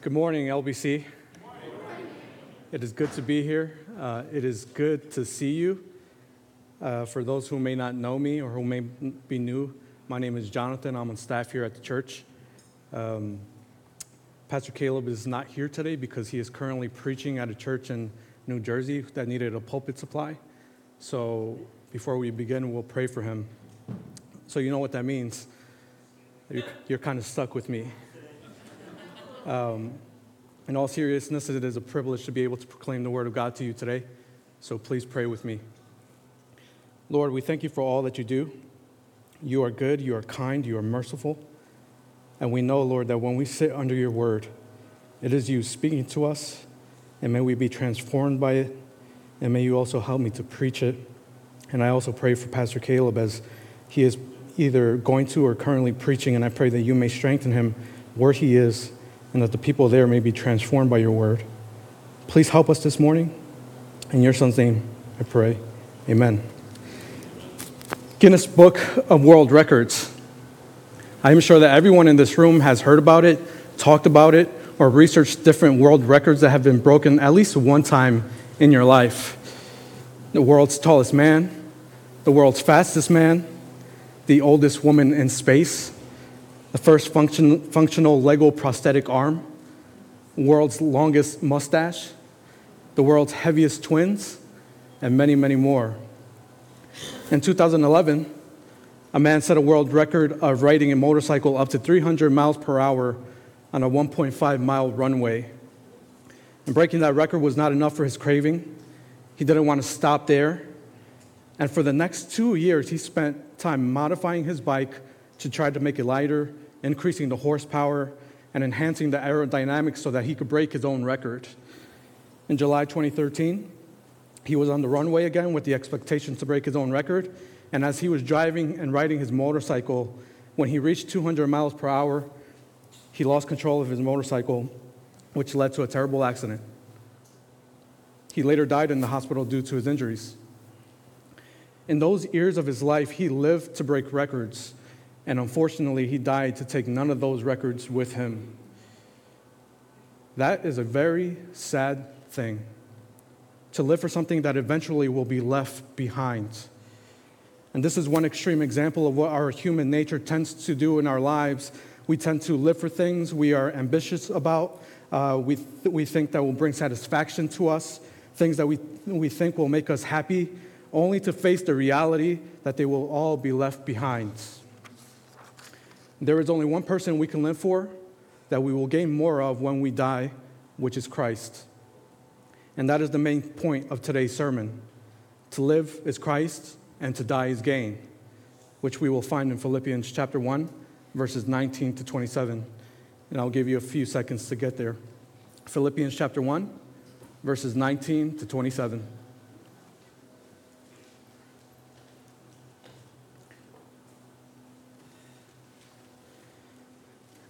Good morning, LBC. It is good to be here. Uh, it is good to see you. Uh, for those who may not know me or who may be new, my name is Jonathan. I'm on staff here at the church. Um, Pastor Caleb is not here today because he is currently preaching at a church in New Jersey that needed a pulpit supply. So before we begin, we'll pray for him. So you know what that means. You're, you're kind of stuck with me. Um, in all seriousness, it is a privilege to be able to proclaim the word of God to you today. So please pray with me. Lord, we thank you for all that you do. You are good, you are kind, you are merciful. And we know, Lord, that when we sit under your word, it is you speaking to us, and may we be transformed by it, and may you also help me to preach it. And I also pray for Pastor Caleb as he is either going to or currently preaching, and I pray that you may strengthen him where he is and that the people there may be transformed by your word. Please help us this morning. In your son's name, I pray. Amen. Guinness Book of World Records. I am sure that everyone in this room has heard about it, talked about it, or researched different world records that have been broken at least one time in your life. The world's tallest man, the world's fastest man, the oldest woman in space, the first function, functional Lego prosthetic arm, world's longest mustache, the world's heaviest twins, and many, many more. In 2011, a man set a world record of riding a motorcycle up to 300 miles per hour on a 1.5 mile runway. And breaking that record was not enough for his craving. He didn't want to stop there. And for the next two years, he spent time modifying his bike to try to make it lighter, increasing the horsepower, and enhancing the aerodynamics so that he could break his own record. In July 2013, he was on the runway again with the expectation to break his own record. And as he was driving and riding his motorcycle, when he reached 200 miles per hour, he lost control of his motorcycle, which led to a terrible accident. He later died in the hospital due to his injuries. In those years of his life, he lived to break records and unfortunately, he died to take none of those records with him. That is a very sad thing to live for something that eventually will be left behind. And this is one extreme example of what our human nature tends to do in our lives. We tend to live for things we are ambitious about, uh, we, th- we think that will bring satisfaction to us, things that we, we think will make us happy, only to face the reality that they will all be left behind. There is only one person we can live for that we will gain more of when we die, which is Christ. And that is the main point of today's sermon. To live is Christ, and to die is gain, which we will find in Philippians chapter 1, verses 19 to 27. And I'll give you a few seconds to get there. Philippians chapter 1, verses 19 to 27.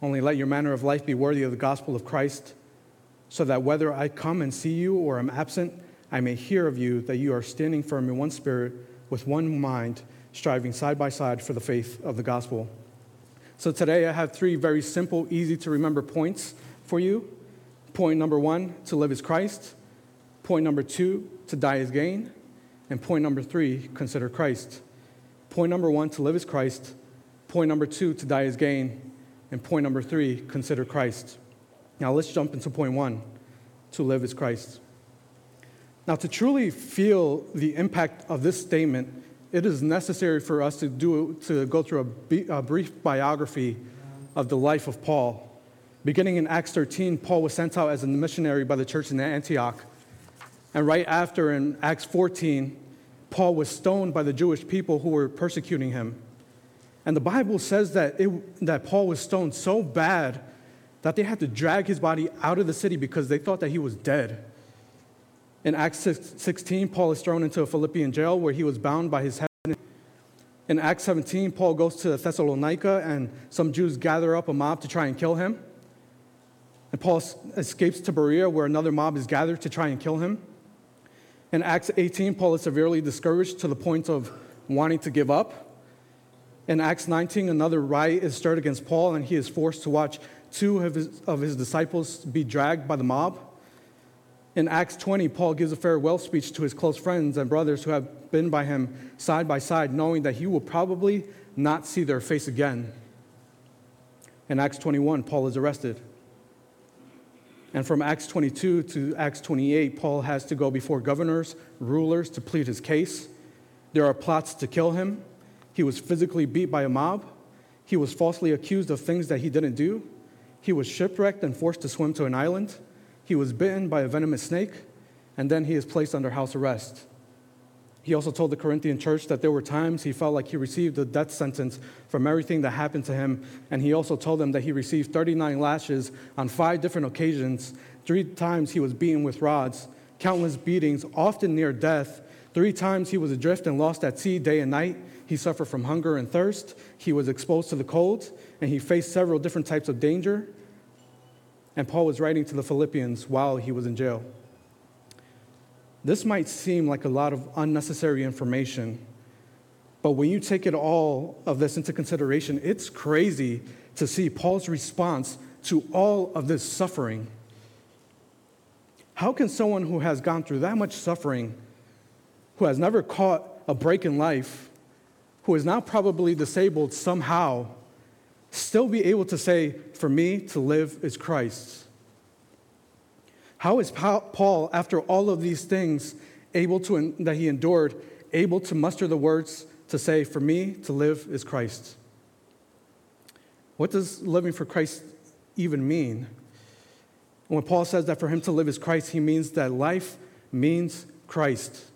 Only let your manner of life be worthy of the gospel of Christ, so that whether I come and see you or am absent, I may hear of you that you are standing firm in one spirit, with one mind, striving side by side for the faith of the gospel. So today I have three very simple, easy to remember points for you. Point number one to live is Christ. Point number two to die is gain. And point number three, consider Christ. Point number one to live is Christ. Point number two to die is gain. And point number three, consider Christ. Now let's jump into point one to live as Christ. Now, to truly feel the impact of this statement, it is necessary for us to, do, to go through a, a brief biography of the life of Paul. Beginning in Acts 13, Paul was sent out as a missionary by the church in Antioch. And right after, in Acts 14, Paul was stoned by the Jewish people who were persecuting him. And the Bible says that, it, that Paul was stoned so bad that they had to drag his body out of the city because they thought that he was dead. In Acts 16, Paul is thrown into a Philippian jail where he was bound by his head. In Acts 17, Paul goes to Thessalonica and some Jews gather up a mob to try and kill him. And Paul escapes to Berea where another mob is gathered to try and kill him. In Acts 18, Paul is severely discouraged to the point of wanting to give up. In Acts 19, another riot is stirred against Paul, and he is forced to watch two of his, of his disciples be dragged by the mob. In Acts 20, Paul gives a farewell speech to his close friends and brothers who have been by him side by side, knowing that he will probably not see their face again. In Acts 21, Paul is arrested. And from Acts 22 to Acts 28, Paul has to go before governors, rulers to plead his case. There are plots to kill him. He was physically beat by a mob. He was falsely accused of things that he didn't do. He was shipwrecked and forced to swim to an island. He was bitten by a venomous snake. And then he is placed under house arrest. He also told the Corinthian church that there were times he felt like he received a death sentence from everything that happened to him. And he also told them that he received 39 lashes on five different occasions. Three times he was beaten with rods, countless beatings, often near death. Three times he was adrift and lost at sea day and night. He suffered from hunger and thirst. He was exposed to the cold, and he faced several different types of danger. And Paul was writing to the Philippians while he was in jail. This might seem like a lot of unnecessary information, but when you take it all of this into consideration, it's crazy to see Paul's response to all of this suffering. How can someone who has gone through that much suffering, who has never caught a break in life, who is now probably disabled somehow, still be able to say, For me to live is Christ? How is Paul, after all of these things able to, that he endured, able to muster the words to say, For me to live is Christ? What does living for Christ even mean? When Paul says that for him to live is Christ, he means that life means Christ.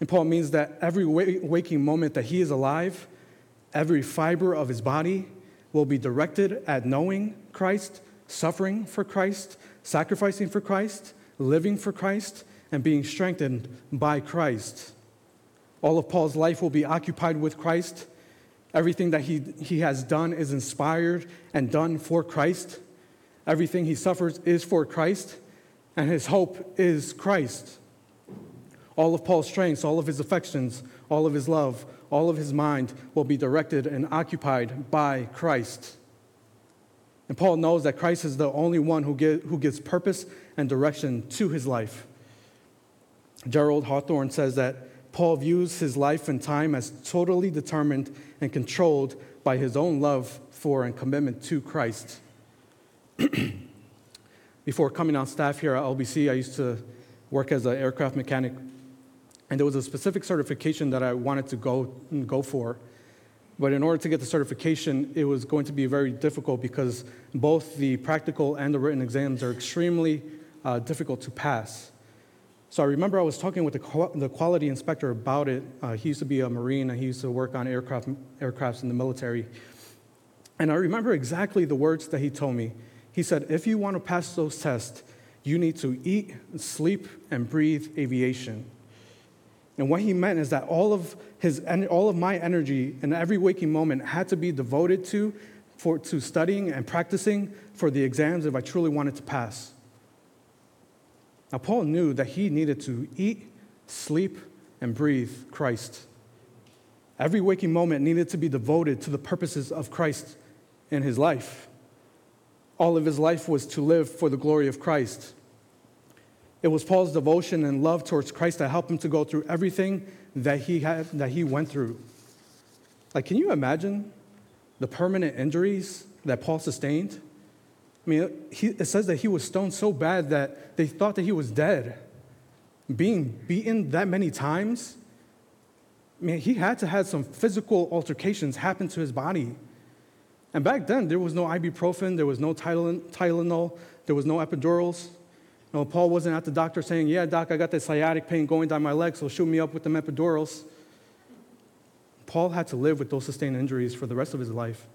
And Paul means that every waking moment that he is alive, every fiber of his body will be directed at knowing Christ, suffering for Christ, sacrificing for Christ, living for Christ, and being strengthened by Christ. All of Paul's life will be occupied with Christ. Everything that he, he has done is inspired and done for Christ. Everything he suffers is for Christ, and his hope is Christ. All of Paul's strengths, all of his affections, all of his love, all of his mind will be directed and occupied by Christ. And Paul knows that Christ is the only one who, get, who gives purpose and direction to his life. Gerald Hawthorne says that Paul views his life and time as totally determined and controlled by his own love for and commitment to Christ. Before coming on staff here at LBC, I used to work as an aircraft mechanic, and there was a specific certification that I wanted to go, go for. But in order to get the certification, it was going to be very difficult because both the practical and the written exams are extremely uh, difficult to pass. So I remember I was talking with the, the quality inspector about it. Uh, he used to be a Marine and he used to work on aircraft, aircrafts in the military. And I remember exactly the words that he told me. He said, If you want to pass those tests, you need to eat, sleep, and breathe aviation. And what he meant is that all of, his, all of my energy in every waking moment had to be devoted to, for, to studying and practicing for the exams if I truly wanted to pass. Now, Paul knew that he needed to eat, sleep, and breathe Christ. Every waking moment needed to be devoted to the purposes of Christ in his life. All of his life was to live for the glory of Christ. It was Paul's devotion and love towards Christ that helped him to go through everything that he, had, that he went through. Like, can you imagine the permanent injuries that Paul sustained? I mean, he, it says that he was stoned so bad that they thought that he was dead. Being beaten that many times, I mean, he had to have some physical altercations happen to his body. And back then, there was no ibuprofen, there was no Tylenol, there was no epidurals. No, Paul wasn't at the doctor saying, Yeah, doc, I got this sciatic pain going down my leg, so shoot me up with the epidurals. Paul had to live with those sustained injuries for the rest of his life.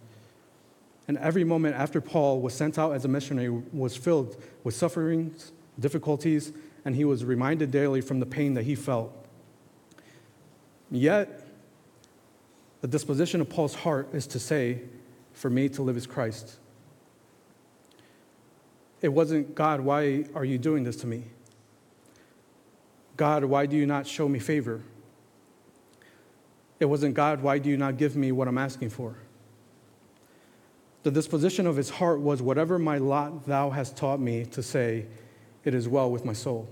And every moment after Paul was sent out as a missionary was filled with sufferings, difficulties, and he was reminded daily from the pain that he felt. Yet, the disposition of Paul's heart is to say, For me to live is Christ. It wasn't, God, why are you doing this to me? God, why do you not show me favor? It wasn't, God, why do you not give me what I'm asking for? The disposition of his heart was, Whatever my lot thou hast taught me to say, it is well with my soul.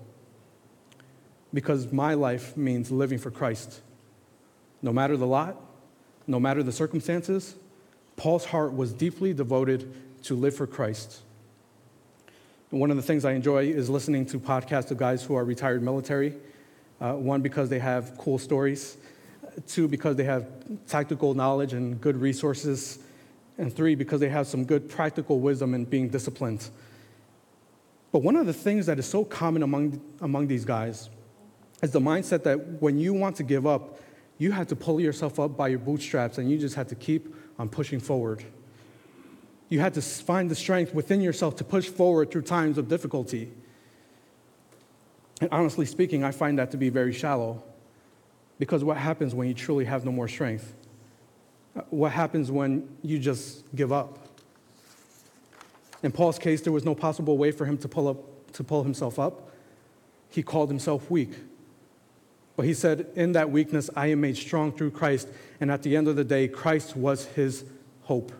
Because my life means living for Christ. No matter the lot, no matter the circumstances, Paul's heart was deeply devoted to live for Christ. One of the things I enjoy is listening to podcasts of guys who are retired military. Uh, one, because they have cool stories. Two, because they have tactical knowledge and good resources and three, because they have some good practical wisdom in being disciplined. But one of the things that is so common among, among these guys is the mindset that when you want to give up, you have to pull yourself up by your bootstraps and you just have to keep on pushing forward. You had to find the strength within yourself to push forward through times of difficulty. And honestly speaking, I find that to be very shallow because what happens when you truly have no more strength? Uh, what happens when you just give up? In Paul's case, there was no possible way for him to pull, up, to pull himself up. He called himself weak. But he said, In that weakness, I am made strong through Christ. And at the end of the day, Christ was his hope.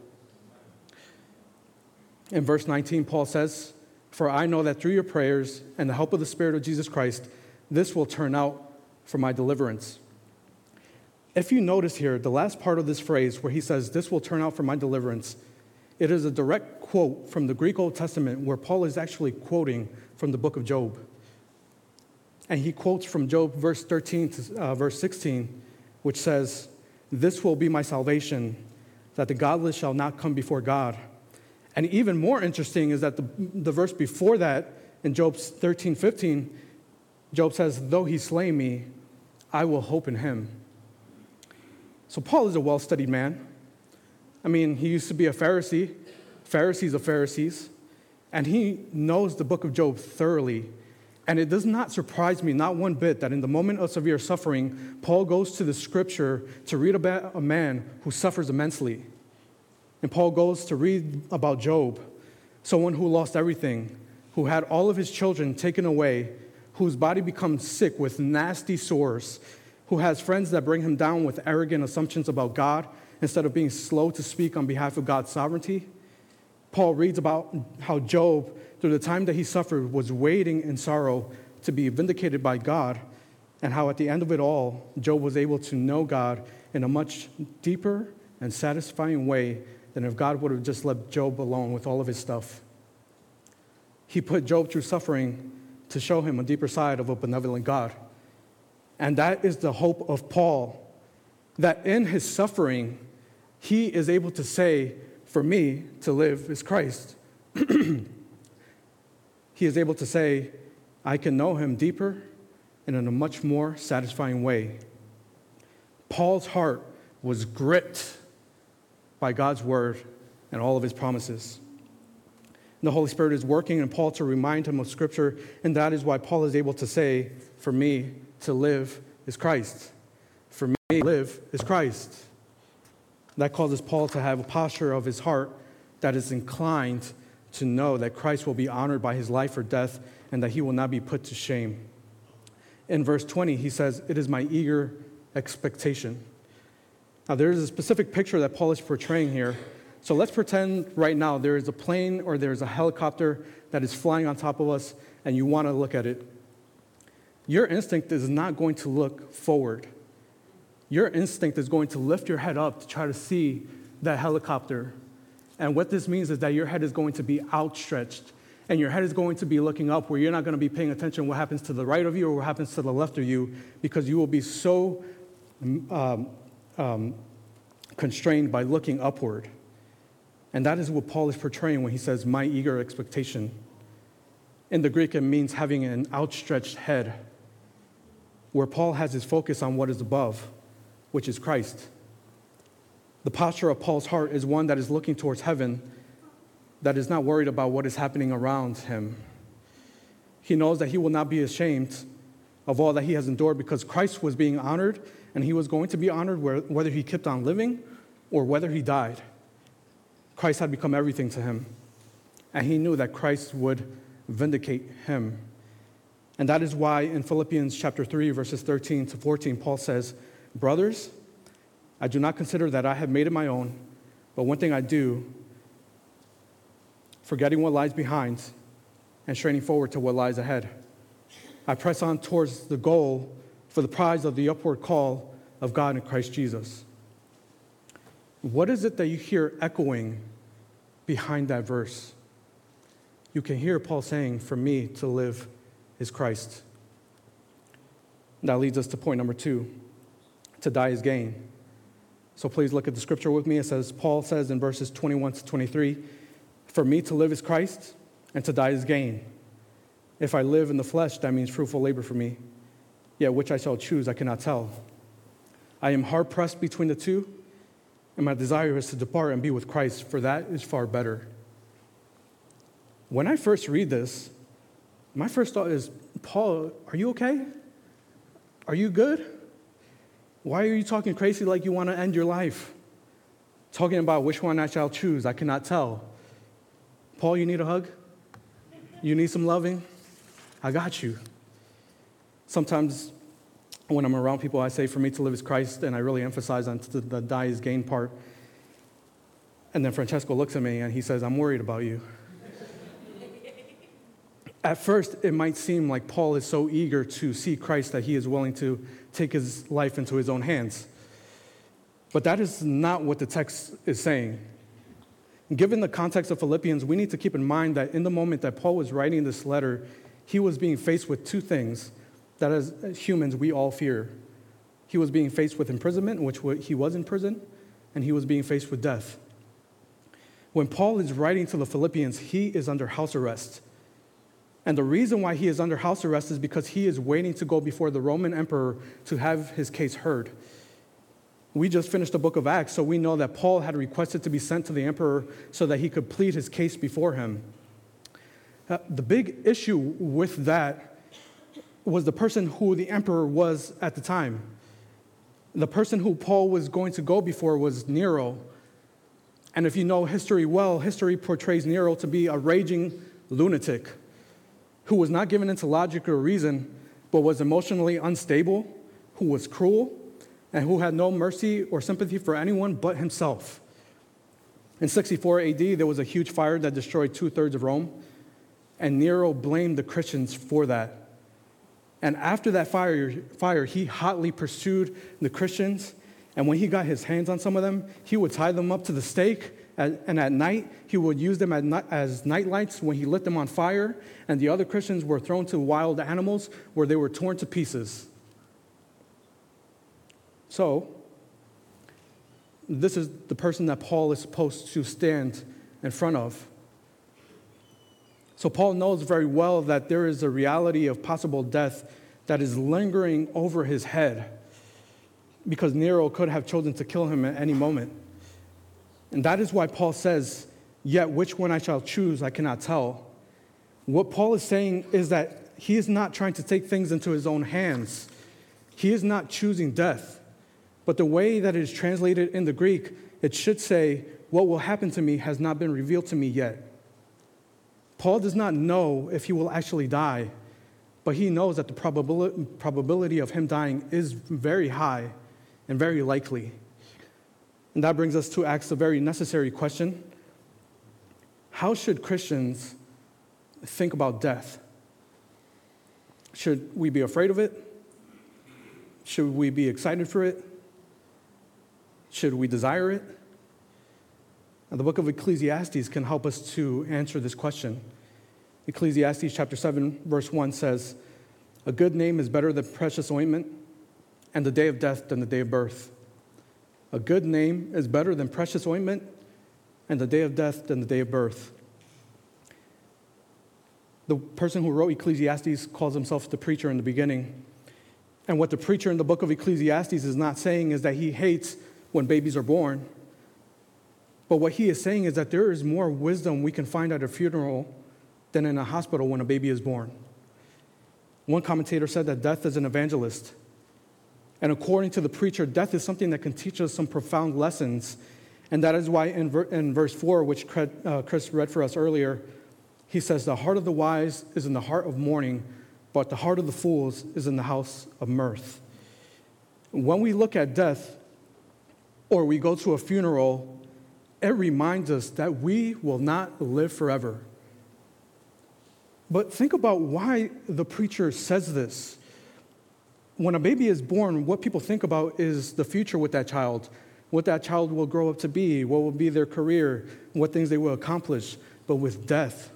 In verse 19, Paul says, For I know that through your prayers and the help of the Spirit of Jesus Christ, this will turn out for my deliverance. If you notice here, the last part of this phrase where he says, This will turn out for my deliverance, it is a direct quote from the Greek Old Testament where Paul is actually quoting from the book of Job. And he quotes from Job, verse 13 to uh, verse 16, which says, This will be my salvation, that the godless shall not come before God. And even more interesting is that the, the verse before that, in Job 13, 15, Job says, Though he slay me, I will hope in him. So Paul is a well studied man. I mean, he used to be a Pharisee, Pharisees of Pharisees, and he knows the book of Job thoroughly. And it does not surprise me, not one bit, that in the moment of severe suffering, Paul goes to the scripture to read about a man who suffers immensely. And Paul goes to read about Job, someone who lost everything, who had all of his children taken away, whose body becomes sick with nasty sores, who has friends that bring him down with arrogant assumptions about God instead of being slow to speak on behalf of God's sovereignty. Paul reads about how Job, through the time that he suffered, was waiting in sorrow to be vindicated by God, and how at the end of it all, Job was able to know God in a much deeper and satisfying way than if God would have just left Job alone with all of his stuff. He put Job through suffering to show him a deeper side of a benevolent God. And that is the hope of Paul that in his suffering, he is able to say, For me to live is Christ. he is able to say, I can know him deeper and in a much more satisfying way. Paul's heart was gripped by God's word and all of his promises. And the Holy Spirit is working in Paul to remind him of Scripture, and that is why Paul is able to say, For me, to live is Christ. For me, to live is Christ. That causes Paul to have a posture of his heart that is inclined to know that Christ will be honored by his life or death and that he will not be put to shame. In verse 20, he says, It is my eager expectation. Now, there is a specific picture that Paul is portraying here. So let's pretend right now there is a plane or there's a helicopter that is flying on top of us and you want to look at it your instinct is not going to look forward. Your instinct is going to lift your head up to try to see that helicopter. And what this means is that your head is going to be outstretched and your head is going to be looking up where you're not going to be paying attention what happens to the right of you or what happens to the left of you because you will be so um, um, constrained by looking upward. And that is what Paul is portraying when he says, My eager expectation. In the Greek, it means having an outstretched head, where Paul has his focus on what is above, which is Christ. The posture of Paul's heart is one that is looking towards heaven, that is not worried about what is happening around him. He knows that he will not be ashamed of all that he has endured because Christ was being honored and he was going to be honored whether he kept on living or whether he died. Christ had become everything to him, and he knew that Christ would vindicate him. And that is why in Philippians chapter 3 verses 13 to 14 Paul says, "Brothers, I do not consider that I have made it my own, but one thing I do, forgetting what lies behind and straining forward to what lies ahead. I press on towards the goal for the prize of the upward call of God in Christ Jesus. What is it that you hear echoing behind that verse? You can hear Paul saying, For me to live is Christ. That leads us to point number two to die is gain. So please look at the scripture with me. It says, Paul says in verses 21 to 23, For me to live is Christ, and to die is gain. If I live in the flesh, that means fruitful labor for me. Yet which I shall choose, I cannot tell. I am hard pressed between the two, and my desire is to depart and be with Christ, for that is far better. When I first read this, my first thought is, Paul, are you okay? Are you good? Why are you talking crazy like you want to end your life? Talking about which one I shall choose, I cannot tell. Paul, you need a hug? You need some loving? I got you. Sometimes when I'm around people, I say, for me to live is Christ, and I really emphasize on the, die is gain part. And then Francesco looks at me and he says, I'm worried about you. at first, it might seem like Paul is so eager to see Christ that he is willing to take his life into his own hands. But that is not what the text is saying. Given the context of Philippians, we need to keep in mind that in the moment that Paul was writing this letter, he was being faced with two things that as humans we all fear. He was being faced with imprisonment, which he was in prison, and he was being faced with death. When Paul is writing to the Philippians, he is under house arrest. And the reason why he is under house arrest is because he is waiting to go before the Roman emperor to have his case heard. We just finished the book of Acts, so we know that Paul had requested to be sent to the emperor so that he could plead his case before him. Uh, the big issue with that was the person who the emperor was at the time. The person who Paul was going to go before was Nero. And if you know history well, history portrays Nero to be a raging lunatic who was not given into logic or reason, but was emotionally unstable, who was cruel, and who had no mercy or sympathy for anyone but himself. In 64 AD, there was a huge fire that destroyed two thirds of Rome, and Nero blamed the Christians for that. And after that fire, fire, he hotly pursued the Christians. And when he got his hands on some of them, he would tie them up to the stake and at night, he would use them as night lights when he lit them on fire, and the other Christians were thrown to wild animals where they were torn to pieces. So, this is the person that Paul is supposed to stand in front of. So, Paul knows very well that there is a reality of possible death that is lingering over his head because Nero could have chosen to kill him at any moment. And that is why Paul says, Yet which one I shall choose, I cannot tell. What Paul is saying is that he is not trying to take things into his own hands, he is not choosing death. But the way that it is translated in the Greek, it should say, What will happen to me has not been revealed to me yet. Paul does not know if he will actually die, but he knows that the probability of him dying is very high and very likely. And that brings us to ask a very necessary question How should Christians think about death? Should we be afraid of it? Should we be excited for it? Should we desire it? The book of Ecclesiastes can help us to answer this question. Ecclesiastes chapter 7, verse 1 says, A good name is better than precious ointment, and the day of death than the day of birth. A good name is better than precious ointment, and the day of death than the day of birth. The person who wrote Ecclesiastes calls himself the preacher in the beginning. And what the preacher in the book of Ecclesiastes is not saying is that he hates when babies are born. But what he is saying is that there is more wisdom we can find at a funeral than in a hospital when a baby is born. One commentator said that death is an evangelist. And according to the preacher, death is something that can teach us some profound lessons. And that is why in, ver- in verse 4, which uh, Chris read for us earlier, he says, The heart of the wise is in the heart of mourning, but the heart of the fools is in the house of mirth. When we look at death or we go to a funeral, it reminds us that we will not live forever. But think about why the preacher says this. When a baby is born, what people think about is the future with that child, what that child will grow up to be, what will be their career, what things they will accomplish. But with death,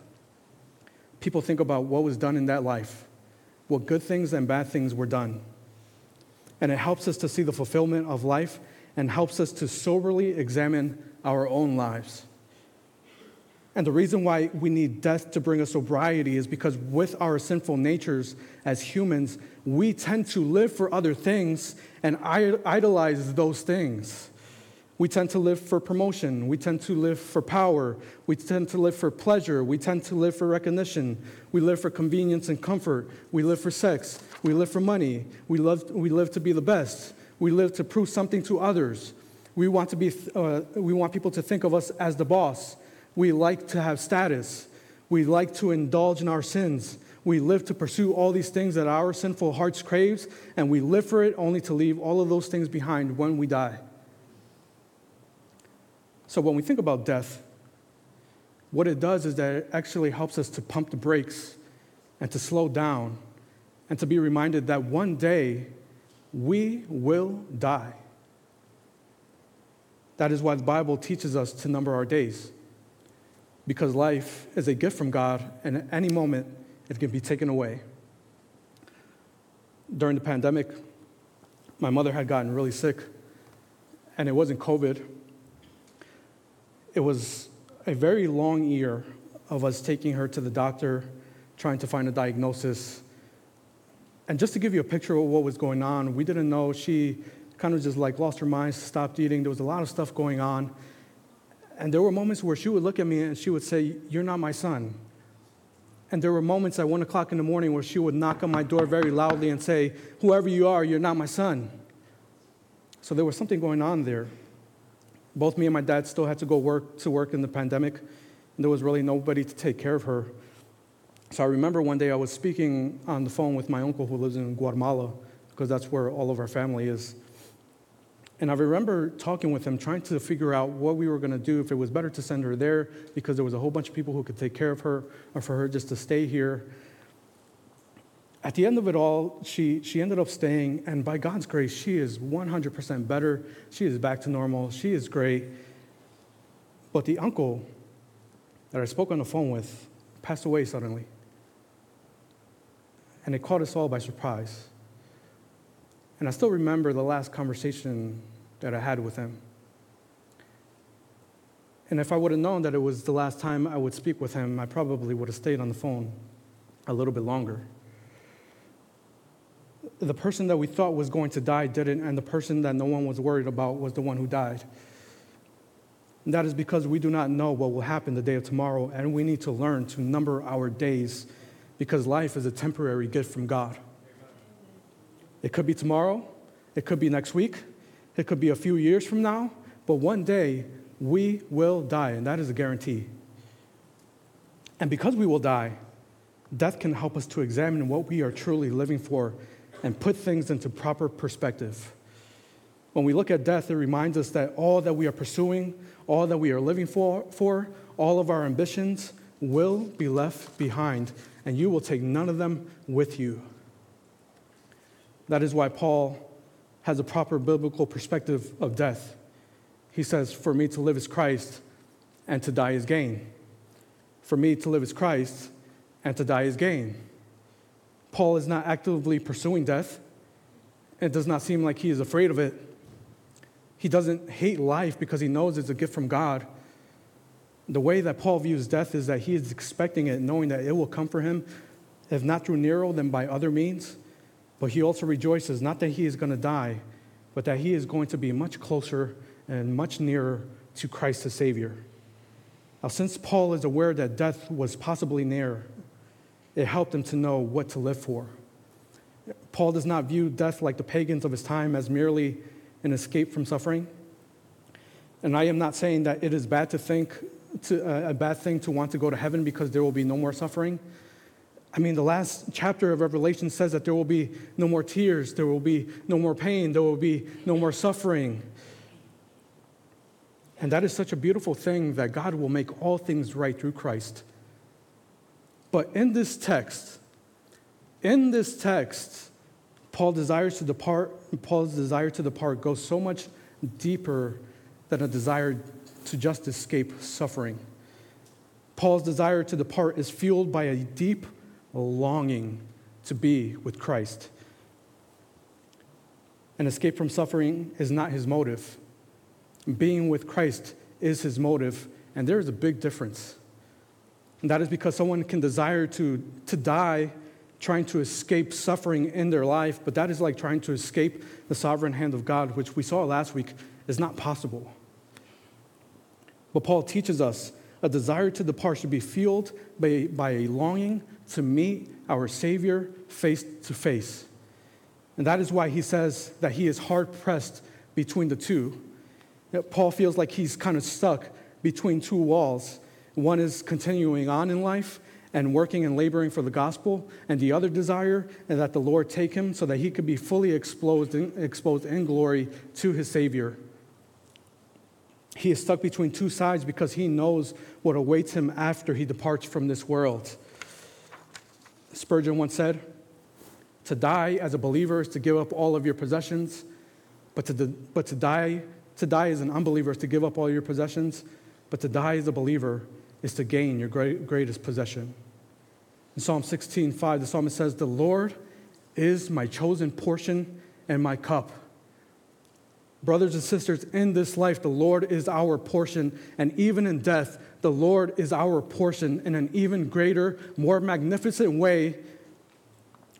people think about what was done in that life, what good things and bad things were done. And it helps us to see the fulfillment of life and helps us to soberly examine our own lives. And the reason why we need death to bring us sobriety is because with our sinful natures as humans, we tend to live for other things and idolize those things. We tend to live for promotion. We tend to live for power. We tend to live for pleasure. We tend to live for recognition. We live for convenience and comfort. We live for sex. We live for money. We, love, we live to be the best. We live to prove something to others. We want, to be, uh, we want people to think of us as the boss. We like to have status. We like to indulge in our sins. We live to pursue all these things that our sinful hearts craves, and we live for it only to leave all of those things behind when we die. So when we think about death, what it does is that it actually helps us to pump the brakes and to slow down and to be reminded that one day we will die. That is why the Bible teaches us to number our days because life is a gift from God, and at any moment it can be taken away. During the pandemic, my mother had gotten really sick, and it wasn't COVID. It was a very long year of us taking her to the doctor, trying to find a diagnosis. And just to give you a picture of what was going on, we didn't know. She kind of just like lost her mind, stopped eating. There was a lot of stuff going on. And there were moments where she would look at me and she would say, You're not my son. And there were moments at one o'clock in the morning where she would knock on my door very loudly and say, Whoever you are, you're not my son. So there was something going on there. Both me and my dad still had to go work to work in the pandemic, and there was really nobody to take care of her. So I remember one day I was speaking on the phone with my uncle who lives in Guatemala, because that's where all of our family is. And I remember talking with him, trying to figure out what we were going to do, if it was better to send her there because there was a whole bunch of people who could take care of her, or for her just to stay here. At the end of it all, she, she ended up staying, and by God's grace, she is 100% better. She is back to normal. She is great. But the uncle that I spoke on the phone with passed away suddenly. And it caught us all by surprise. And I still remember the last conversation that I had with him. And if I would have known that it was the last time I would speak with him, I probably would have stayed on the phone a little bit longer. The person that we thought was going to die didn't, and the person that no one was worried about was the one who died. And that is because we do not know what will happen the day of tomorrow, and we need to learn to number our days because life is a temporary gift from God. It could be tomorrow, it could be next week, it could be a few years from now, but one day we will die, and that is a guarantee. And because we will die, death can help us to examine what we are truly living for and put things into proper perspective. When we look at death, it reminds us that all that we are pursuing, all that we are living for, for all of our ambitions will be left behind, and you will take none of them with you. That is why Paul has a proper biblical perspective of death. He says, For me to live is Christ, and to die is gain. For me, to live is Christ, and to die is gain. Paul is not actively pursuing death. It does not seem like he is afraid of it. He doesn't hate life because he knows it's a gift from God. The way that Paul views death is that he is expecting it, knowing that it will come for him, if not through Nero, then by other means. But he also rejoices, not that he is going to die, but that he is going to be much closer and much nearer to Christ the Savior. Now, since Paul is aware that death was possibly near, it helped him to know what to live for. Paul does not view death like the pagans of his time as merely an escape from suffering. And I am not saying that it is bad to think to, uh, a bad thing to want to go to heaven because there will be no more suffering. I mean, the last chapter of Revelation says that there will be no more tears, there will be no more pain, there will be no more suffering. And that is such a beautiful thing that God will make all things right through Christ. But in this text, in this text, Paul desires to depart, Paul's desire to depart goes so much deeper than a desire to just escape suffering. Paul's desire to depart is fueled by a deep longing to be with Christ. An escape from suffering is not his motive. Being with Christ is his motive, and there is a big difference. And that is because someone can desire to, to die trying to escape suffering in their life, but that is like trying to escape the sovereign hand of God, which we saw last week is not possible. But Paul teaches us a desire to depart should be fueled by, by a longing to meet our Savior face to face. And that is why he says that he is hard pressed between the two. Paul feels like he's kind of stuck between two walls. One is continuing on in life and working and laboring for the gospel, and the other desire is that the Lord take him so that he could be fully exposed in, exposed in glory to his Savior. He is stuck between two sides because he knows what awaits him after he departs from this world. Spurgeon once said, To die as a believer is to give up all of your possessions, but to, but to, die, to die as an unbeliever is to give up all your possessions, but to die as a believer is to gain your great, greatest possession. In Psalm 16, 5, the psalmist says, The Lord is my chosen portion and my cup. Brothers and sisters, in this life, the Lord is our portion, and even in death, the Lord is our portion in an even greater, more magnificent way,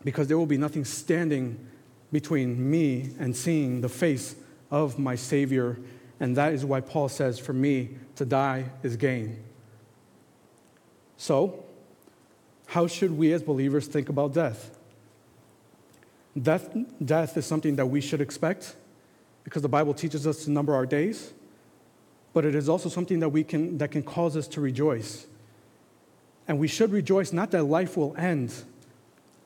because there will be nothing standing between me and seeing the face of my Savior. And that is why Paul says, For me, to die is gain. So, how should we as believers think about death? Death, death is something that we should expect because the Bible teaches us to number our days, but it is also something that, we can, that can cause us to rejoice. And we should rejoice not that life will end,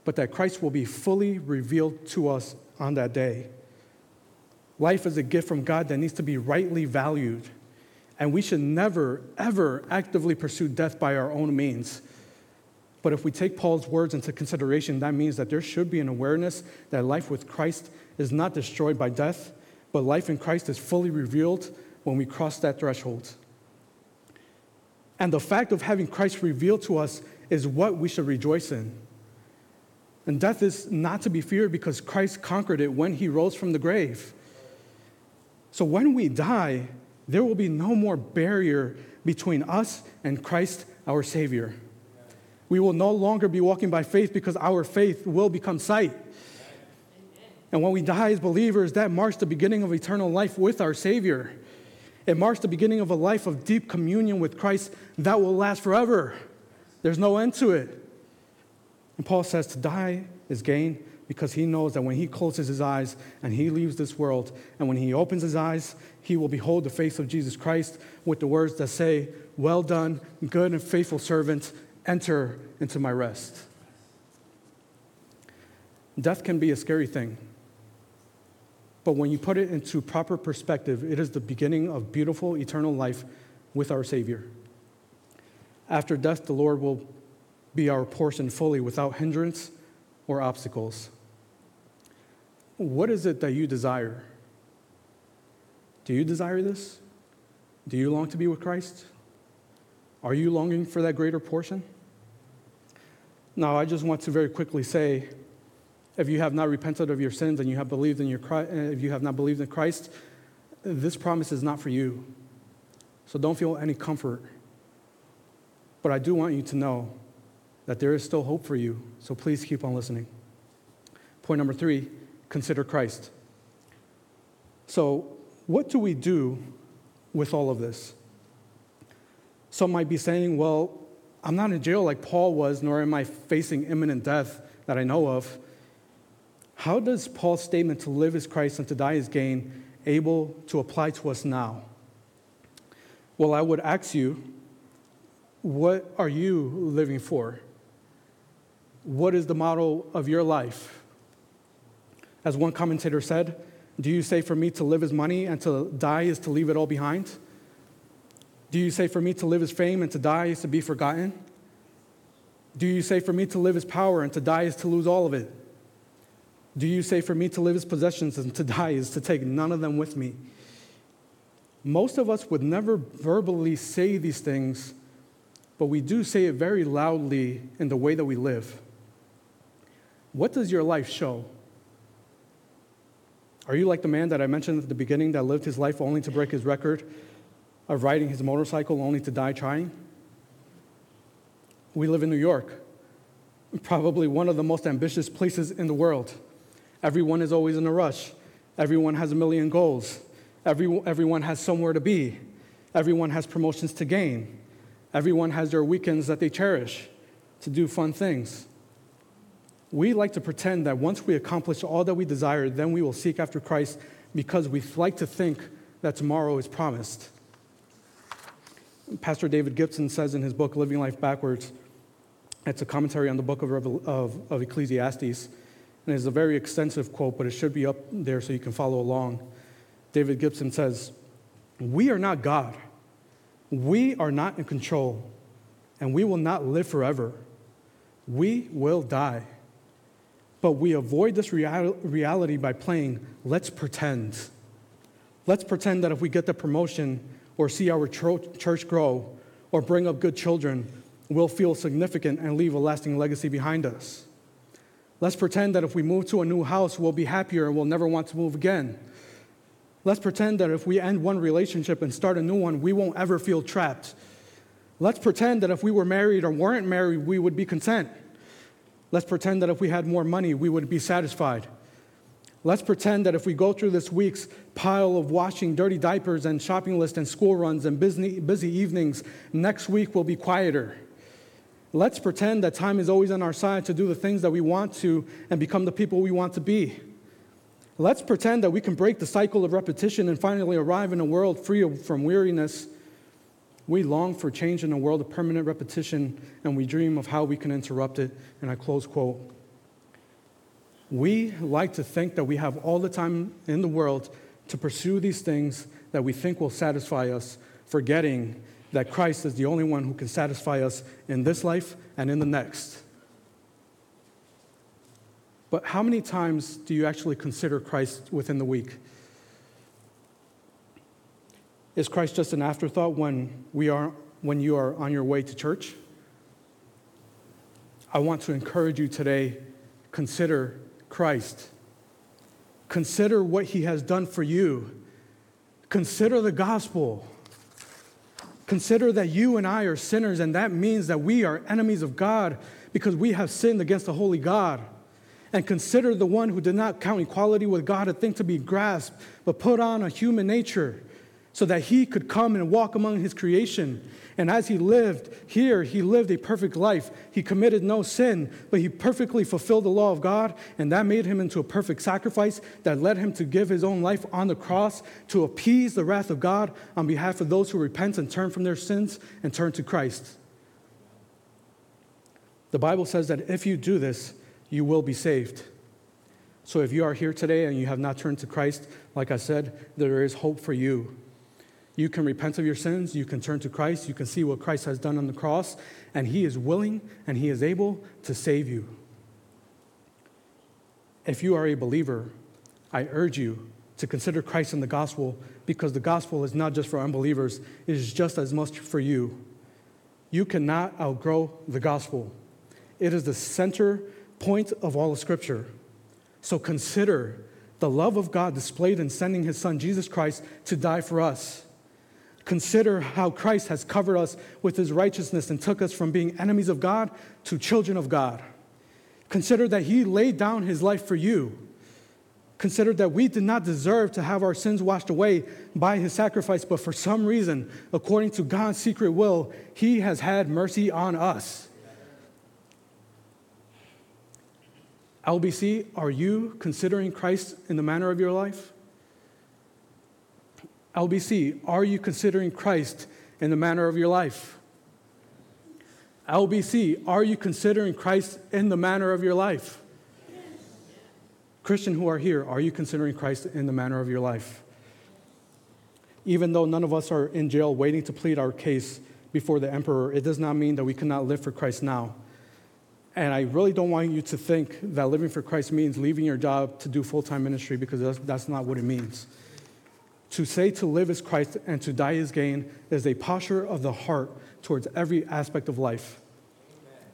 but that Christ will be fully revealed to us on that day. Life is a gift from God that needs to be rightly valued. And we should never, ever actively pursue death by our own means. But if we take Paul's words into consideration, that means that there should be an awareness that life with Christ is not destroyed by death, but life in Christ is fully revealed when we cross that threshold. And the fact of having Christ revealed to us is what we should rejoice in. And death is not to be feared because Christ conquered it when he rose from the grave. So when we die, there will be no more barrier between us and Christ, our Savior. We will no longer be walking by faith because our faith will become sight. And when we die as believers, that marks the beginning of eternal life with our Savior. It marks the beginning of a life of deep communion with Christ that will last forever. There's no end to it. And Paul says to die is gain because he knows that when he closes his eyes and he leaves this world, and when he opens his eyes, he will behold the face of Jesus Christ with the words that say, Well done, good and faithful servant, enter into my rest. Death can be a scary thing. But when you put it into proper perspective, it is the beginning of beautiful eternal life with our Savior. After death, the Lord will be our portion fully without hindrance or obstacles. What is it that you desire? Do you desire this? Do you long to be with Christ? Are you longing for that greater portion? Now, I just want to very quickly say if you have not repented of your sins and you have believed in your uh, if you have not believed in Christ, this promise is not for you. So don't feel any comfort. But I do want you to know that there is still hope for you. So please keep on listening. Point number three consider Christ. So, what do we do with all of this? Some might be saying, well, I'm not in jail like Paul was, nor am I facing imminent death that I know of. How does Paul's statement to live as Christ and to die as gain able to apply to us now? Well, I would ask you, what are you living for? What is the model of your life? As one commentator said, do you say for me to live as money and to die is to leave it all behind? Do you say for me to live as fame and to die is to be forgotten? Do you say for me to live as power and to die is to lose all of it? Do you say for me to live as possessions and to die is to take none of them with me? Most of us would never verbally say these things, but we do say it very loudly in the way that we live. What does your life show? Are you like the man that I mentioned at the beginning that lived his life only to break his record of riding his motorcycle only to die trying? We live in New York, probably one of the most ambitious places in the world. Everyone is always in a rush. Everyone has a million goals. Every, everyone has somewhere to be. Everyone has promotions to gain. Everyone has their weekends that they cherish to do fun things. We like to pretend that once we accomplish all that we desire, then we will seek after Christ because we like to think that tomorrow is promised. Pastor David Gibson says in his book, Living Life Backwards, it's a commentary on the book of, of, of Ecclesiastes. And it's a very extensive quote, but it should be up there so you can follow along. David Gibson says, We are not God. We are not in control, and we will not live forever. We will die. But we avoid this real- reality by playing let's pretend. Let's pretend that if we get the promotion or see our church grow or bring up good children, we'll feel significant and leave a lasting legacy behind us. Let's pretend that if we move to a new house, we'll be happier and we'll never want to move again. Let's pretend that if we end one relationship and start a new one, we won't ever feel trapped. Let's pretend that if we were married or weren't married, we would be content. Let's pretend that if we had more money, we would be satisfied. Let's pretend that if we go through this week's pile of washing dirty diapers and shopping lists and school runs and busy, busy evenings, next week will be quieter. Let's pretend that time is always on our side to do the things that we want to and become the people we want to be. Let's pretend that we can break the cycle of repetition and finally arrive in a world free from weariness. We long for change in a world of permanent repetition, and we dream of how we can interrupt it. And I close quote. We like to think that we have all the time in the world to pursue these things that we think will satisfy us, forgetting that Christ is the only one who can satisfy us in this life and in the next. But how many times do you actually consider Christ within the week? Is Christ just an afterthought when, we are, when you are on your way to church? I want to encourage you today consider Christ. Consider what he has done for you. Consider the gospel. Consider that you and I are sinners, and that means that we are enemies of God because we have sinned against the holy God. And consider the one who did not count equality with God a thing to be grasped, but put on a human nature so that he could come and walk among his creation and as he lived here, he lived a perfect life. He committed no sin, but he perfectly fulfilled the law of God, and that made him into a perfect sacrifice that led him to give his own life on the cross to appease the wrath of God on behalf of those who repent and turn from their sins and turn to Christ. The Bible says that if you do this, you will be saved. So if you are here today and you have not turned to Christ, like I said, there is hope for you. You can repent of your sins, you can turn to Christ, you can see what Christ has done on the cross, and He is willing and He is able to save you. If you are a believer, I urge you to consider Christ and the gospel because the gospel is not just for unbelievers, it is just as much for you. You cannot outgrow the gospel. It is the center point of all of Scripture. So consider the love of God displayed in sending his son Jesus Christ to die for us. Consider how Christ has covered us with his righteousness and took us from being enemies of God to children of God. Consider that he laid down his life for you. Consider that we did not deserve to have our sins washed away by his sacrifice, but for some reason, according to God's secret will, he has had mercy on us. LBC, are you considering Christ in the manner of your life? LBC, are you considering Christ in the manner of your life? LBC, are you considering Christ in the manner of your life? Christian who are here, are you considering Christ in the manner of your life? Even though none of us are in jail waiting to plead our case before the emperor, it does not mean that we cannot live for Christ now. And I really don't want you to think that living for Christ means leaving your job to do full time ministry because that's, that's not what it means. To say to live is Christ and to die is gain is a posture of the heart towards every aspect of life.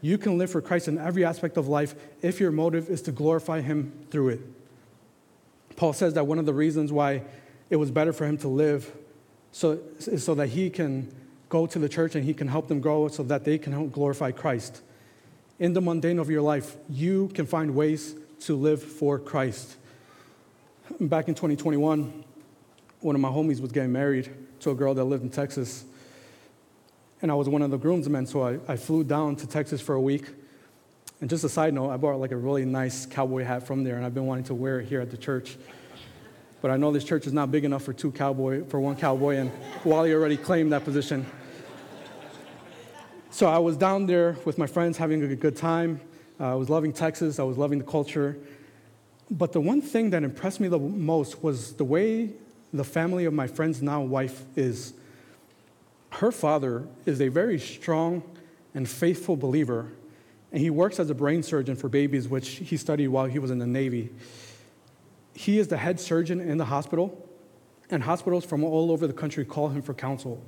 You can live for Christ in every aspect of life if your motive is to glorify Him through it. Paul says that one of the reasons why it was better for him to live so, so that he can go to the church and he can help them grow so that they can help glorify Christ in the mundane of your life, you can find ways to live for Christ. Back in 2021, one of my homies was getting married to a girl that lived in Texas. And I was one of the groomsmen, so I, I flew down to Texas for a week. And just a side note, I bought like a really nice cowboy hat from there, and I've been wanting to wear it here at the church. But I know this church is not big enough for two cowboy, for one cowboy, and Wally already claimed that position. So I was down there with my friends having a good time. Uh, I was loving Texas, I was loving the culture. But the one thing that impressed me the most was the way the family of my friend's now wife is. Her father is a very strong and faithful believer, and he works as a brain surgeon for babies, which he studied while he was in the Navy. He is the head surgeon in the hospital, and hospitals from all over the country call him for counsel.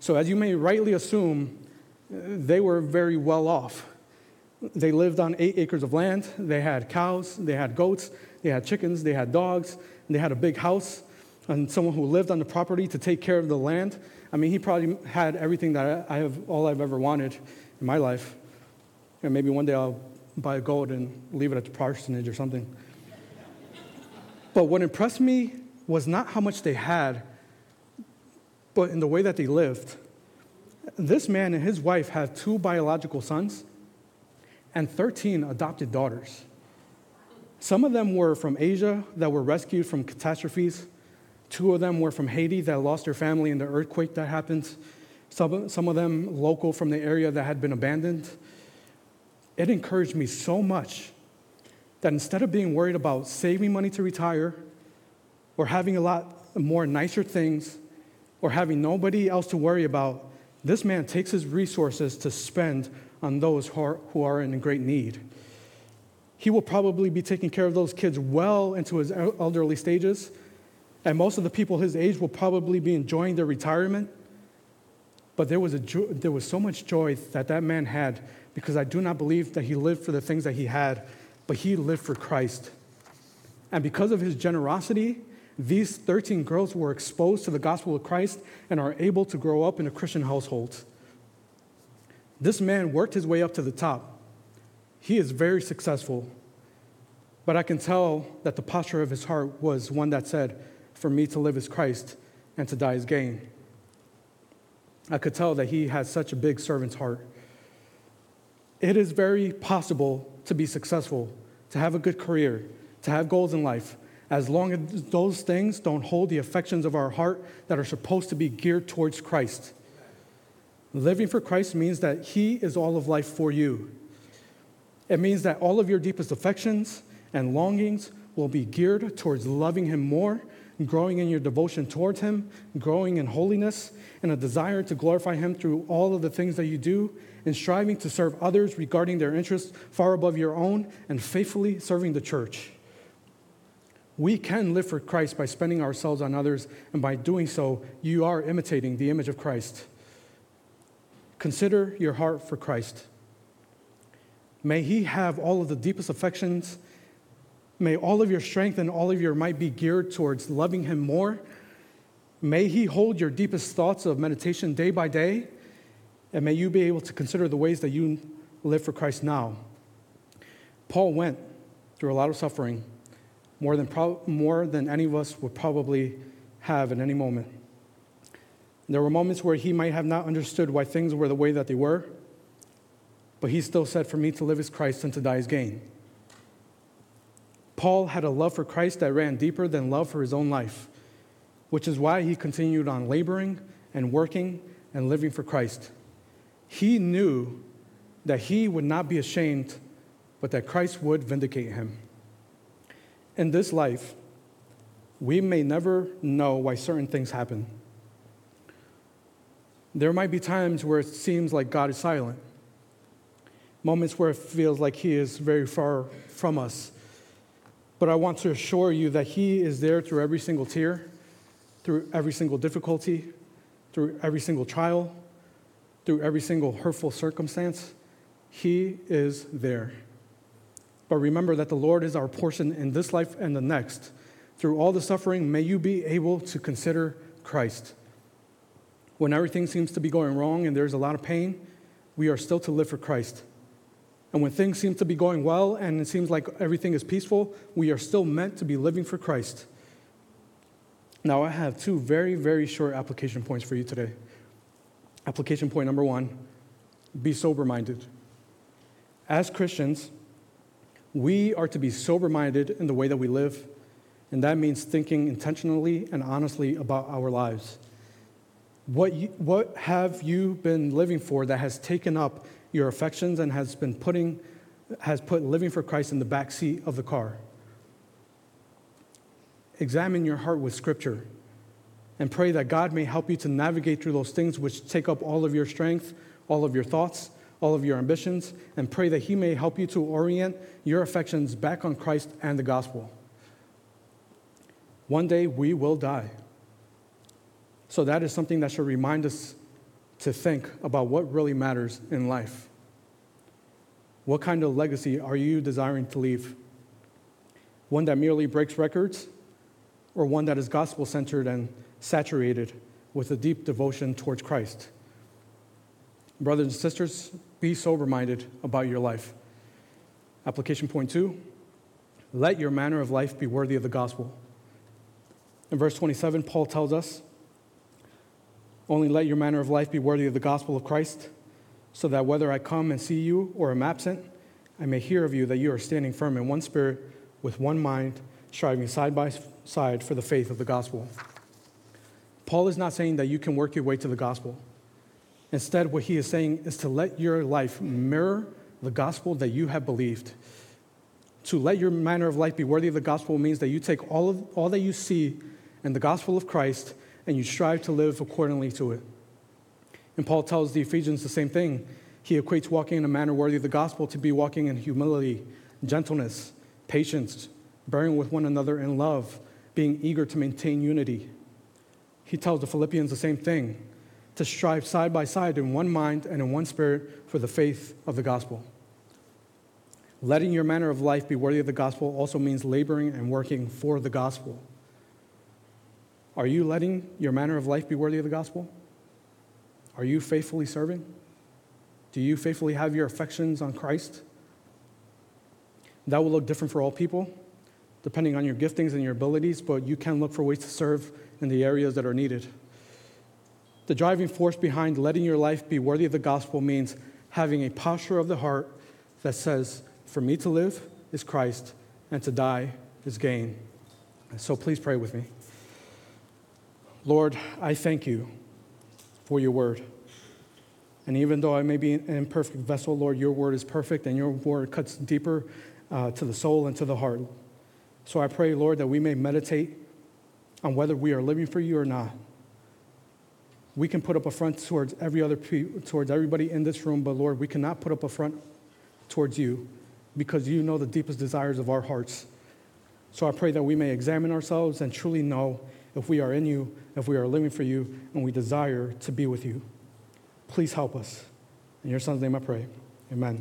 So, as you may rightly assume, they were very well off. They lived on eight acres of land. They had cows, they had goats, they had chickens, they had dogs, they had a big house, and someone who lived on the property to take care of the land. I mean, he probably had everything that I have, all I've ever wanted in my life. And maybe one day I'll buy a goat and leave it at the parsonage or something. But what impressed me was not how much they had, but in the way that they lived. This man and his wife have two biological sons and 13 adopted daughters. Some of them were from Asia that were rescued from catastrophes. Two of them were from Haiti that lost their family in the earthquake that happened. Some, some of them local from the area that had been abandoned. It encouraged me so much that instead of being worried about saving money to retire or having a lot more nicer things or having nobody else to worry about, this man takes his resources to spend on those who are, who are in great need. He will probably be taking care of those kids well into his elderly stages, and most of the people his age will probably be enjoying their retirement. But there was, a jo- there was so much joy that that man had because I do not believe that he lived for the things that he had, but he lived for Christ. And because of his generosity, these 13 girls were exposed to the gospel of Christ and are able to grow up in a Christian household. This man worked his way up to the top. He is very successful, but I can tell that the posture of his heart was one that said, For me to live is Christ and to die is gain. I could tell that he had such a big servant's heart. It is very possible to be successful, to have a good career, to have goals in life, as long as those things don't hold the affections of our heart that are supposed to be geared towards Christ. Living for Christ means that He is all of life for you. It means that all of your deepest affections and longings will be geared towards loving Him more, growing in your devotion towards Him, growing in holiness, and a desire to glorify Him through all of the things that you do, and striving to serve others regarding their interests far above your own, and faithfully serving the church. We can live for Christ by spending ourselves on others, and by doing so, you are imitating the image of Christ. consider your heart for Christ. May he have all of the deepest affections. May all of your strength and all of your might be geared towards loving him more. May he hold your deepest thoughts of meditation day by day. And may you be able to consider the ways that you live for Christ now. Paul went through a lot of suffering, more than, pro- more than any of us would probably have in any moment. There were moments where he might have not understood why things were the way that they were, but he still said, For me to live is Christ and to die is gain. Paul had a love for Christ that ran deeper than love for his own life, which is why he continued on laboring and working and living for Christ. He knew that he would not be ashamed, but that Christ would vindicate him. In this life, we may never know why certain things happen. There might be times where it seems like God is silent, moments where it feels like He is very far from us. But I want to assure you that He is there through every single tear, through every single difficulty, through every single trial, through every single hurtful circumstance. He is there. But remember that the Lord is our portion in this life and the next. Through all the suffering, may you be able to consider Christ. When everything seems to be going wrong and there's a lot of pain, we are still to live for Christ. And when things seem to be going well and it seems like everything is peaceful, we are still meant to be living for Christ. Now, I have two very, very short application points for you today. Application point number one be sober minded. As Christians, we are to be sober minded in the way that we live, and that means thinking intentionally and honestly about our lives. What, you, what have you been living for that has taken up your affections and has been putting, has put living for Christ in the back seat of the car? Examine your heart with Scripture and pray that God may help you to navigate through those things which take up all of your strength, all of your thoughts, all of your ambitions, and pray that He may help you to orient your affections back on Christ and the gospel. One day we will die. So that is something that should remind us to think about what really matters in life. What kind of legacy are you desiring to leave? One that merely breaks records, or one that is gospel centered and saturated with a deep devotion towards Christ? Brothers and sisters, be sober minded about your life. Application point two let your manner of life be worthy of the gospel. In verse 27, Paul tells us, Only let your manner of life be worthy of the gospel of Christ, so that whether I come and see you or am absent, I may hear of you that you are standing firm in one spirit, with one mind, striving side by side for the faith of the gospel. Paul is not saying that you can work your way to the gospel. Instead, what he is saying is to let your life mirror the gospel that you have believed. To let your manner of life be worthy of the gospel means that you take all, of, all that you see in the gospel of Christ and you strive to live accordingly to it. And Paul tells the Ephesians the same thing. He equates walking in a manner worthy of the gospel to be walking in humility, gentleness, patience, bearing with one another in love, being eager to maintain unity. He tells the Philippians the same thing to strive side by side in one mind and in one spirit for the faith of the gospel. Letting your manner of life be worthy of the gospel also means laboring and working for the gospel. Are you letting your manner of life be worthy of the gospel? Are you faithfully serving? Do you faithfully have your affections on Christ? That will look different for all people, depending on your giftings and your abilities, but you can look for ways to serve in the areas that are needed. The driving force behind letting your life be worthy of the gospel means having a posture of the heart that says, For me to live is Christ, and to die is gain. So please pray with me. Lord, I thank you for your word. And even though I may be an imperfect vessel, Lord, your word is perfect and your word cuts deeper uh, to the soul and to the heart. So I pray, Lord, that we may meditate on whether we are living for you or not we can put up a front towards every other towards everybody in this room, but Lord, we cannot put up a front towards you because you know the deepest desires of our hearts. So I pray that we may examine ourselves and truly know if we are in you, if we are living for you, and we desire to be with you. Please help us. In your son's name I pray. Amen.